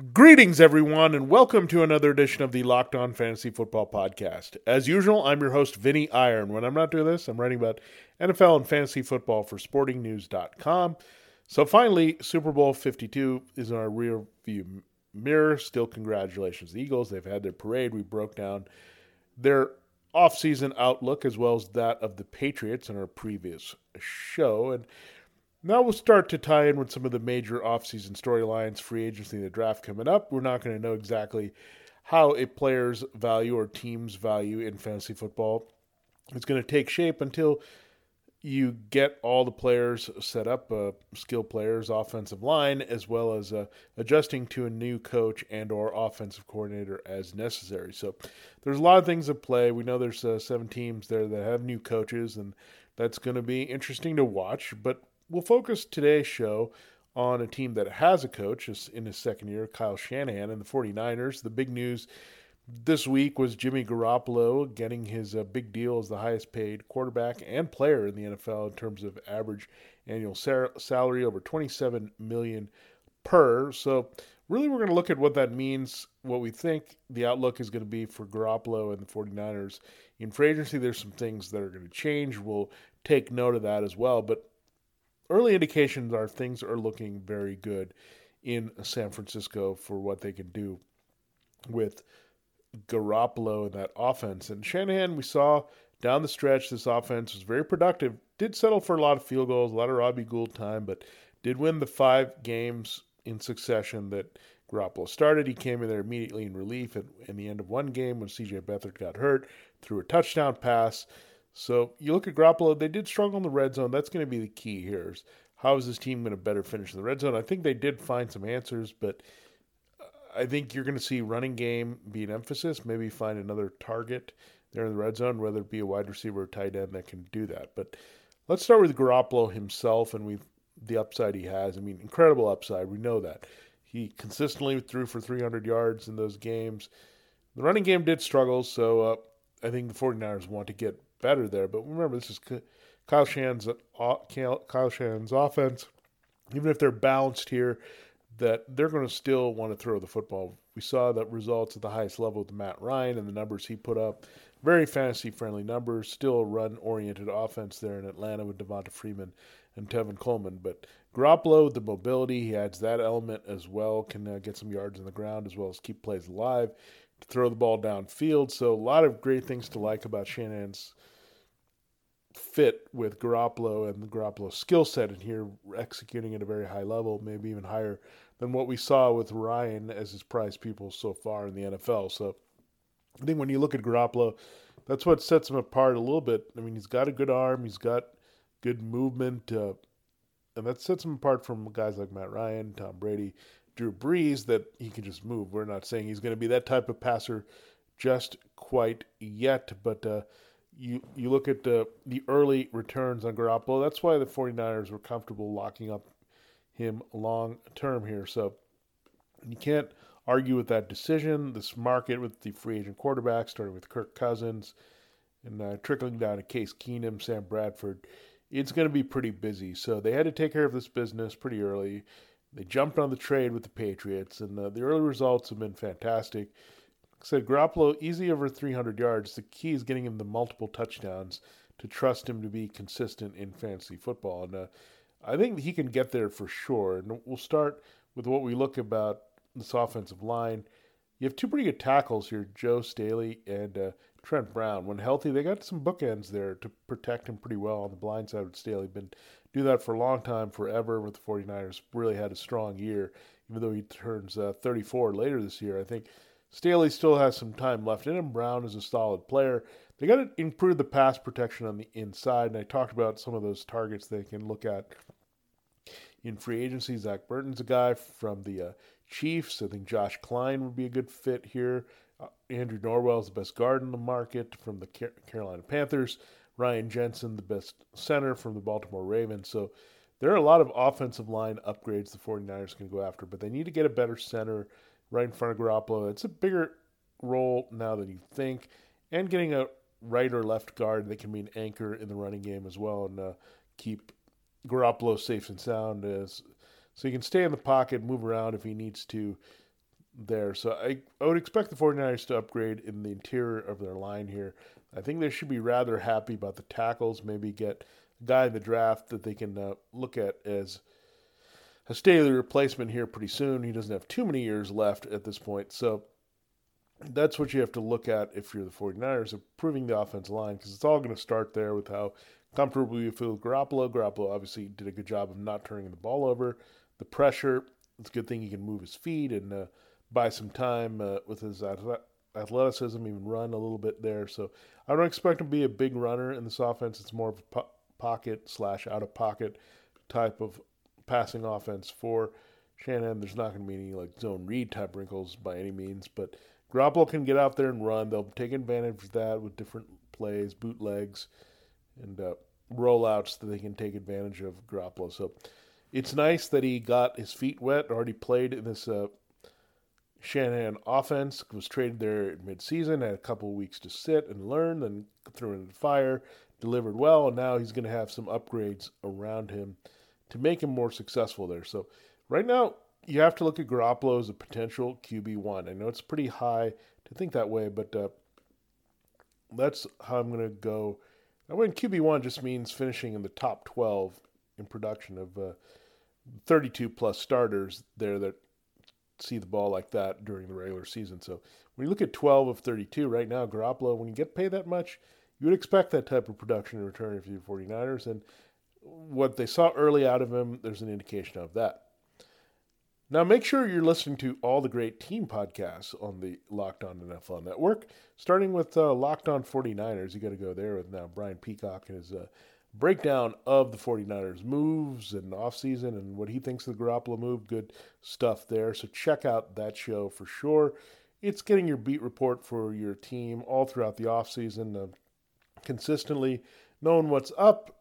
Greetings, everyone, and welcome to another edition of the Locked On Fantasy Football Podcast. As usual, I'm your host, Vinny Iyer. When I'm not doing this, I'm writing about NFL and fantasy football for SportingNews.com. So finally, Super Bowl 52 is in our rear view mirror. Still, congratulations, the Eagles. They've had their parade. We broke down their offseason outlook as well as that of the Patriots in our previous show. And now we'll start to tie in with some of the major offseason storylines, free agency, the draft coming up. We're not going to know exactly how a player's value or team's value in fantasy football is going to take shape until you get all the players set up, uh, skill players, offensive line, as well as uh, adjusting to a new coach and or offensive coordinator as necessary. So there's a lot of things at play. We know there's uh, seven teams there that have new coaches, and that's going to be interesting to watch. But we'll focus today's show on a team that has a coach in his second year, Kyle Shanahan, and the 49ers. The big news this week was Jimmy Garoppolo getting his uh, big deal as the highest paid quarterback and player in the NFL in terms of average annual sal- salary over 27 million per. So really we're going to look at what that means, what we think the outlook is going to be for Garoppolo and the 49ers. In free agency there's some things that are going to change. We'll take note of that as well, but early indications are things are looking very good in San Francisco for what they can do with Garoppolo and that offense. And Shanahan, we saw down the stretch, this offense was very productive. Did settle for a lot of field goals, a lot of Robbie Gould time, but did win the five games in succession that Garoppolo started. He came in there immediately in relief at in the end of one game when CJ Beathard got hurt, threw a touchdown pass. So you look at Garoppolo, they did struggle in the red zone. That's going to be the key here is how is this team going to better finish in the red zone? I think they did find some answers, but I think you're going to see running game be an emphasis. Maybe find another target there in the red zone, whether it be a wide receiver or tight end that can do that. But let's start with Garoppolo himself and we the upside he has. I mean, incredible upside. We know that. He consistently threw for 300 yards in those games. The running game did struggle, so uh, I think the 49ers want to get better there. But remember, this is Kyle Shanahan's, uh, Kyle Shanahan's offense. Even if they're balanced here, that they're going to still want to throw the football. We saw the results at the highest level with Matt Ryan and the numbers he put up. Very fantasy friendly numbers. Still run oriented offense there in Atlanta with Devonta Freeman and Tevin Coleman. But Garoppolo, the mobility, he adds that element as well. Can uh, get some yards on the ground as well as keep plays alive throw the ball downfield. So a lot of great things to like about Shanahan's fit with Garoppolo and the Garoppolo skill set in here, executing at a very high level, maybe even higher than what we saw with Ryan as his prize people so far in the NFL. So I think when you look at Garoppolo, that's what sets him apart a little bit. I mean, he's got a good arm, he's got good movement, uh, and that sets him apart from guys like Matt Ryan, Tom Brady, Drew Brees that he can just move. We're not saying he's going to be that type of passer just quite yet, but uh, you you look at the the early returns on Garoppolo. That's why the 49ers were comfortable locking up him long term here. So you can't argue with that decision. This market with the free agent quarterbacks, starting with Kirk Cousins and uh, trickling down to Case Keenum, Sam Bradford, it's going to be pretty busy. So they had to take care of this business pretty early. They jumped on the trade with the Patriots, and uh, the early results have been fantastic. Said Garoppolo easy over 300 yards. The key is getting him the multiple touchdowns to trust him to be consistent in fantasy football, and uh, I think he can get there for sure. And we'll start with what we look about this offensive line. You have two pretty good tackles here, Joe Staley and uh, Trent Brown. When healthy, they got some bookends there to protect him pretty well on the blind side with Staley. Been do that for a long time, forever with the 49ers. Really had a strong year, even though he turns uh, 34 later this year. I think Staley still has some time left in him. Brown is a solid player. They got to improve the pass protection on the inside, and I talked about some of those targets they can look at in free agency. Zach Fulton's a guy from the uh, Chiefs. I think Josh Kline would be a good fit here. Uh, Andrew Norwell is the best guard in the market from the Carolina Panthers. Ryan Jensen, the best center from the Baltimore Ravens. So there are a lot of offensive line upgrades the 49ers can go after, but they need to get a better center right in front of Garoppolo. It's a bigger role now than you think, and getting a right or left guard that can be an anchor in the running game as well and uh, keep Garoppolo safe and sound as so he can stay in the pocket, move around if he needs to there. So I, I would expect the 49ers to upgrade in the interior of their line here. I think they should be rather happy about the tackles, maybe get a guy in the draft that they can uh, look at as a Staley replacement here pretty soon. He doesn't have too many years left at this point. So that's what you have to look at if you're the 49ers, improving the offensive line, because it's all going to start there with how comfortable you feel with Garoppolo. Garoppolo obviously did a good job of not turning the ball over. The pressure, it's a good thing he can move his feet and uh, buy some time uh, with his athleticism, even run a little bit there. So I don't expect him to be a big runner in this offense. It's more of a po- pocket slash out of pocket type of passing offense for Shanahan. There's not going to be any like zone read type wrinkles by any means, but Garoppolo can get out there and run. They'll take advantage of that with different plays, bootlegs, and uh, rollouts that they can take advantage of Garoppolo. So it's nice that he got his feet wet, already played in this uh, Shanahan offense, was traded there midseason, had a couple weeks to sit and learn, then threw in the fire, delivered well, and now he's going to have some upgrades around him to make him more successful there. So right now, you have to look at Garoppolo as a potential QB one. I know it's pretty high to think that way, but uh, that's how I'm going to go. I win QB one just means finishing in the top 12 in production of uh, 32 plus starters there that see the ball like that during the regular season. So when you look at 12 of 32 right now, Garoppolo, when you get paid that much, you would expect that type of production in return if you're 49ers. And what they saw early out of him, there's an indication of that. Now, make sure you're listening to all the great team podcasts on the Locked On NFL Network, starting with uh, Locked On 49ers. You got to go there with now Brian Peacock and his uh, breakdown of the 49ers moves and offseason and what he thinks of the Garoppolo move. Good stuff there. So check out that show for sure. It's getting your beat report for your team all throughout the offseason, uh, consistently knowing what's up,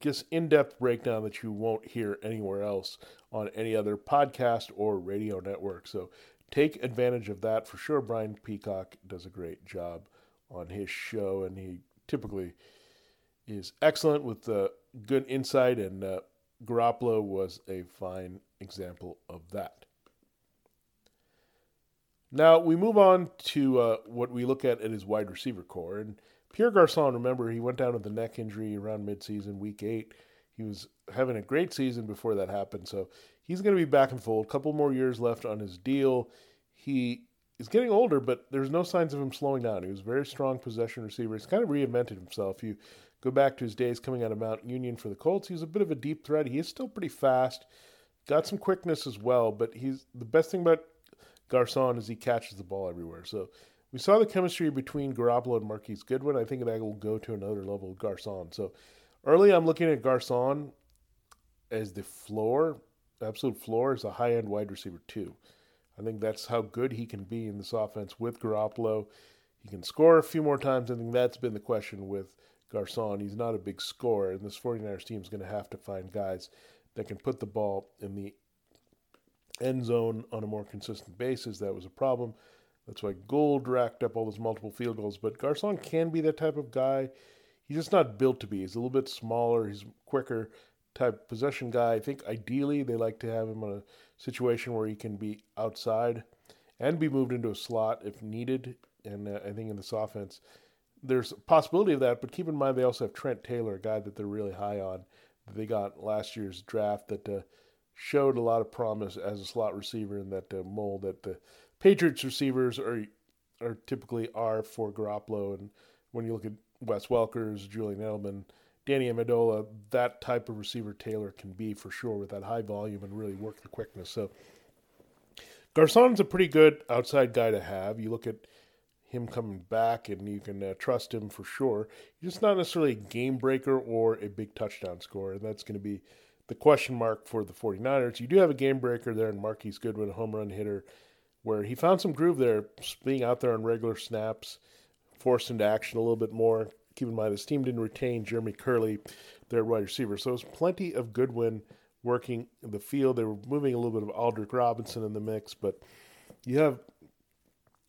just in-depth breakdown that you won't hear anywhere else on any other podcast or radio network. So take advantage of that for sure. Brian Peacock does a great job on his show, and he typically is excellent with uh, good insight, and uh, Garoppolo was a fine example of that. Now we move on to uh, what we look at at his wide receiver core, and Pierre Garcon, remember, he went down with a neck injury around midseason, week eight. He was having a great season before that happened, so he's going to be back and full. A couple more years left on his deal. He is getting older, but there's no signs of him slowing down. He was a very strong possession receiver. He's kind of reinvented himself. You go back to his days coming out of Mount Union for the Colts. He was a bit of a deep threat. He is still pretty fast, got some quickness as well. But he's the best thing about Garcon is he catches the ball everywhere. So we saw the chemistry between Garoppolo and Marquise Goodwin. I think that will go to another level with Garcon. So early, I'm looking at Garcon as the floor, absolute floor, as a high end wide receiver, too. I think that's how good he can be in this offense with Garoppolo. He can score a few more times. I think that's been the question with Garcon. He's not a big scorer, and this 49ers team is going to have to find guys that can put the ball in the end zone on a more consistent basis. That was a problem. That's why Gould racked up all those multiple field goals. But Garcon can be that type of guy. He's just not built to be. He's a little bit smaller. He's quicker type possession guy. I think ideally they like to have him on a situation where he can be outside and be moved into a slot if needed. And uh, I think in this offense, there's a possibility of that. But keep in mind they also have Trent Taylor, a guy that they're really high on. They got last year's draft that uh, showed a lot of promise as a slot receiver in that uh, mold that the Patriots receivers are are typically are for Garoppolo, and when you look at Wes Welkers, Julian Edelman, Danny Amendola, that type of receiver Taylor can be for sure with that high volume and really work the quickness. So Garcon's a pretty good outside guy to have. You look at him coming back, and you can uh, trust him for sure. He's just not necessarily a game breaker or a big touchdown scorer, and that's going to be the question mark for the 49ers. You do have a game breaker there in Marquise Goodwin, a home run hitter where he found some groove there, being out there on regular snaps, forced into action a little bit more. Keep in mind, his team didn't retain Jeremy Kerley, their wide receiver. So it was plenty of Goodwin working the field. They were moving a little bit of Aldrick Robinson in the mix, but you have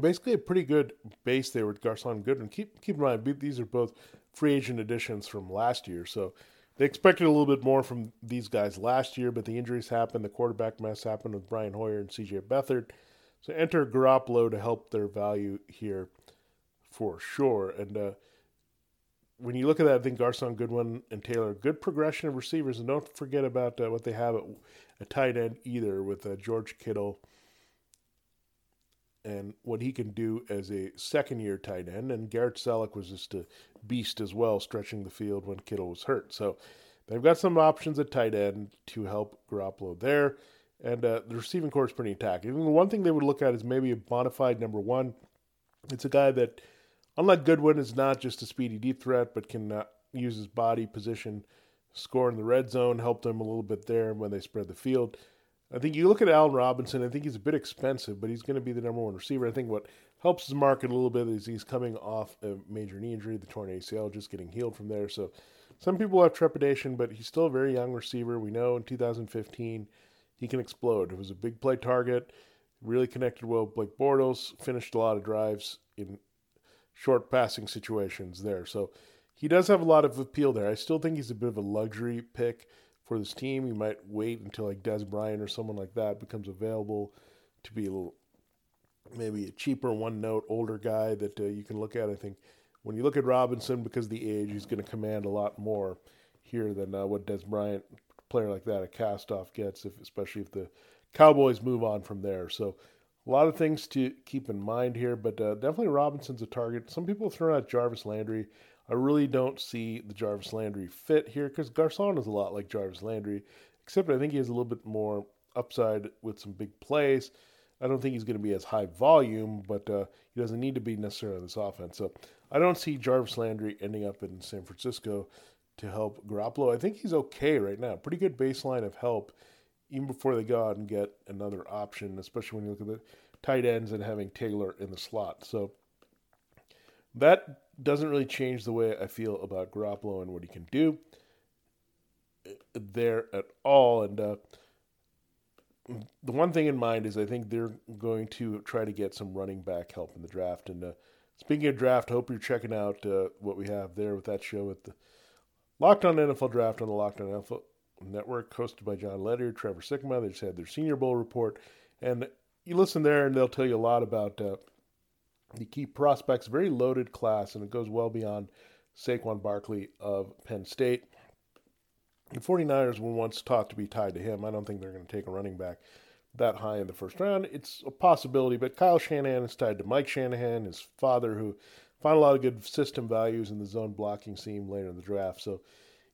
basically a pretty good base there with Garcon Goodwin. Keep keep in mind these are both free agent additions from last year, so they expected a little bit more from these guys last year, but the injuries happened, the quarterback mess happened with Brian Hoyer and C.J. Beathard. So enter Garoppolo to help their value here for sure. And uh, when you look at that, I think Garcon Goodwin and Taylor, good progression of receivers, and don't forget about uh, what they have at a tight end either with uh, George Kittle and what he can do as a second year tight end. And Garrett Celek was just a beast as well, stretching the field when Kittle was hurt. So they've got some options at tight end to help Garoppolo there. And uh, the receiving core is pretty. Even the one thing they would look at is maybe a bona fide number one. It's a guy that, unlike Goodwin, is not just a speedy deep threat, but can uh, use his body position, score in the red zone, help them a little bit there when they spread the field. I think you look at Allen Robinson, I think he's a bit expensive, but he's going to be the number one receiver. I think what helps his market a little bit is he's coming off a major knee injury, the torn ACL, just getting healed from there. So some people have trepidation, but he's still a very young receiver. We know in 2015 he can explode. It was a big play target, really connected well with Blake Bortles, finished a lot of drives in short passing situations there. So he does have a lot of appeal there. I still think he's a bit of a luxury pick for this team. You might wait until like Dez Bryant or someone like that becomes available to be a little maybe a cheaper one note older guy that uh, you can look at. I think when you look at Robinson because of the age, he's going to command a lot more here than uh, what Dez Bryant player like that a cast off gets, if especially if the Cowboys move on from there. So a lot of things to keep in mind here, but uh, definitely Robinson's a target. Some people throw out Jarvis Landry. I really don't see the Jarvis Landry fit here because Garcon is a lot like Jarvis Landry, except I think he has a little bit more upside with some big plays. I don't think he's going to be as high volume, but uh, he doesn't need to be necessarily on this offense. So I don't see Jarvis Landry ending up in San Francisco to help Garoppolo. I think he's okay right now. Pretty good baseline of help, even before they go out and get another option, especially when you look at the tight ends and having Taylor in the slot. So that doesn't really change the way I feel about Garoppolo and what he can do there at all. And uh, the one thing in mind is I think they're going to try to get some running back help in the draft. And uh, speaking of draft, I hope you're checking out uh, what we have there with that show with the Locked On NFL Draft on the Locked On NFL Network, hosted by Jon Ledyard, Trevor Sikkema. They just had their Senior Bowl report, and you listen there, and they'll tell you a lot about uh, the key prospects. Very loaded class, and it goes well beyond Saquon Barkley of Penn State. The 49ers were once taught to be tied to him. I don't think they're going to take a running back that high in the first round. It's a possibility, but Kyle Shanahan is tied to Mike Shanahan, his father, who found a lot of good system values in the zone blocking scheme later in the draft. So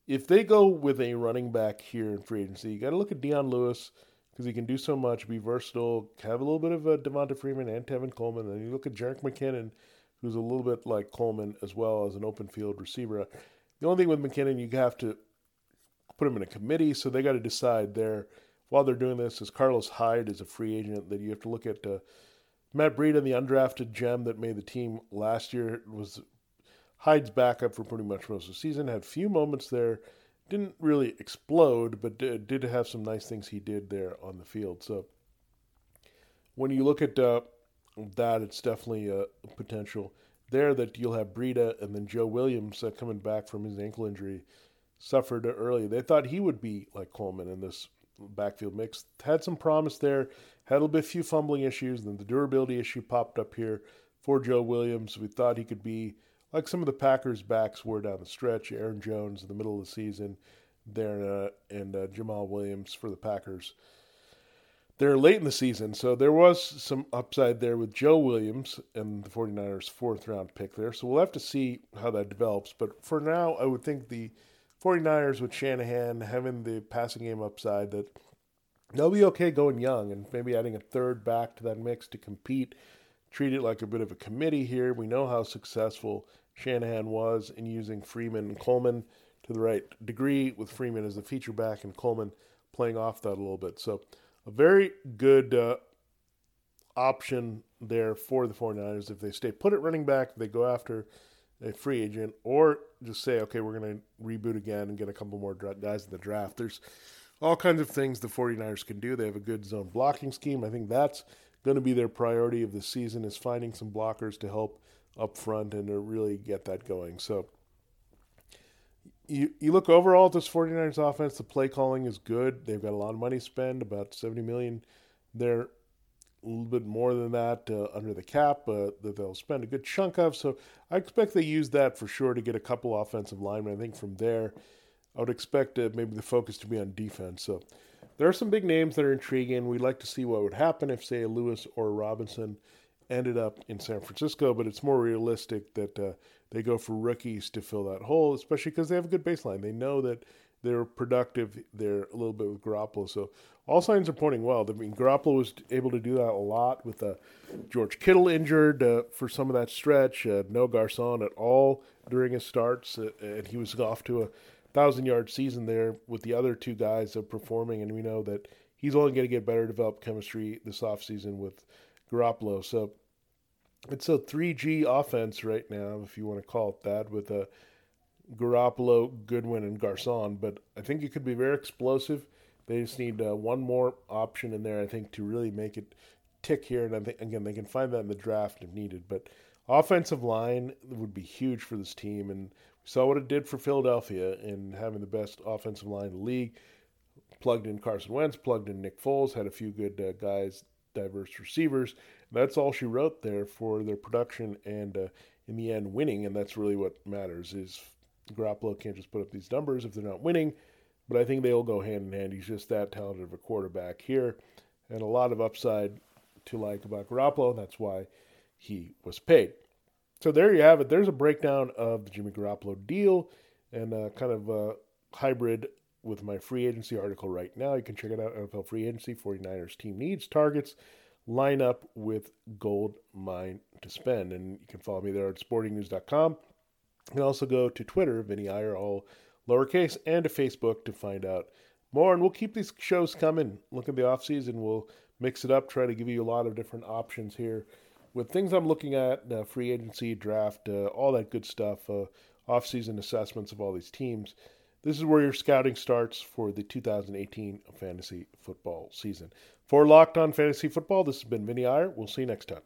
if they go with a running back here in free agency, you got to look at Dion Lewis because he can do so much, be versatile, have a little bit of a Devonta Freeman and Tevin Coleman. And you look at Jerick McKinnon, who's a little bit like Coleman as well as an open field receiver. The only thing with McKinnon, you have to put him in a committee, so they got to decide there while they're doing this. Is Carlos Hyde is a free agent that you have to look at. Uh, Matt Breida, the undrafted gem that made the team last year, was Hyde's backup for pretty much most of the season. Had few moments there, didn't really explode, but did, did have some nice things he did there on the field. So when you look at uh, that, it's definitely a potential there that you'll have Breida and then Joe Williams uh, coming back from his ankle injury suffered early. They thought he would be like Coleman in this backfield mix. Had some promise there. Had a little bit few fumbling issues. Then the durability issue popped up here for Joe Williams. We thought he could be like some of the Packers backs were down the stretch. Aaron Jones in the middle of the season there uh, and uh, Jamaal Williams for the Packers. They're late in the season, so there was some upside there with Joe Williams and the 49ers' fourth round pick there. So we'll have to see how that develops. But for now, I would think the 49ers with Shanahan having the passing game upside that they'll be okay going young and maybe adding a third back to that mix to compete. Treat it like a bit of a committee here. We know how successful Shanahan was in using Freeman and Coleman to the right degree, with Freeman as the feature back and Coleman playing off that a little bit. So, a very good uh, option there for the 49ers if they stay put at running back, they go after a free agent, or just say, okay, we're going to reboot again and get a couple more guys in the draft. There's all kinds of things the 49ers can do. They have a good zone blocking scheme. I think that's going to be their priority of the season is finding some blockers to help up front and to really get that going. So you you look overall at this 49ers offense, the play calling is good. They've got a lot of money spent, about 70 million there a little bit more than that uh, under the cap uh, that they'll spend a good chunk of. So I expect they use that for sure to get a couple offensive linemen. I think from there, I would expect uh, maybe the focus to be on defense. So there are some big names that are intriguing. We'd like to see what would happen if, say, Lewis or Robinson ended up in San Francisco, but it's more realistic that uh, they go for rookies to fill that hole, especially because they have a good baseline. They know that they're productive. They're a little bit with Garoppolo. So all signs are pointing well. I mean, Garoppolo was able to do that a lot with uh, George Kittle injured uh, for some of that stretch. Uh, no Garcon at all during his starts, uh, and he was off to a thousand yard season there with the other two guys performing. And we know that he's only going to get better, develop chemistry this offseason with Garoppolo. So it's a 3G offense right now, if you want to call it that, with a Garoppolo, Goodwin, and Garcon. But I think it could be very explosive. They just need uh, one more option in there, I think, to really make it tick here. And I think, again, they can find that in the draft if needed. But offensive line would be huge for this team. And we saw what it did for Philadelphia in having the best offensive line in the league. Plugged in Carson Wentz, plugged in Nick Foles, had a few good uh, guys, diverse receivers. That's all she wrote there for their production and uh, in the end winning. And that's really what matters is Garoppolo can't just put up these numbers if they're not winning, but I think they'll go hand in hand. He's just that talented of a quarterback here, and a lot of upside to like about Garoppolo, and that's why he was paid. So there you have it. There's a breakdown of the Jimmy Garoppolo deal and a kind of a hybrid with my free agency article right now. You can check it out NFL Free Agency, 49ers team needs, targets, line up with gold mine to spend. And you can follow me there at sportingnews.com. You can also go to Twitter, Vinny Iyer, all lowercase, and to Facebook to find out more. And we'll keep these shows coming. Look at the off season. We'll mix it up, try to give you a lot of different options here with things I'm looking at, uh, free agency, draft, uh, all that good stuff, uh, off season assessments of all these teams. This is where your scouting starts for the 2018 fantasy football season. For Locked On Fantasy Football, this has been Vinny Iyer. We'll see you next time.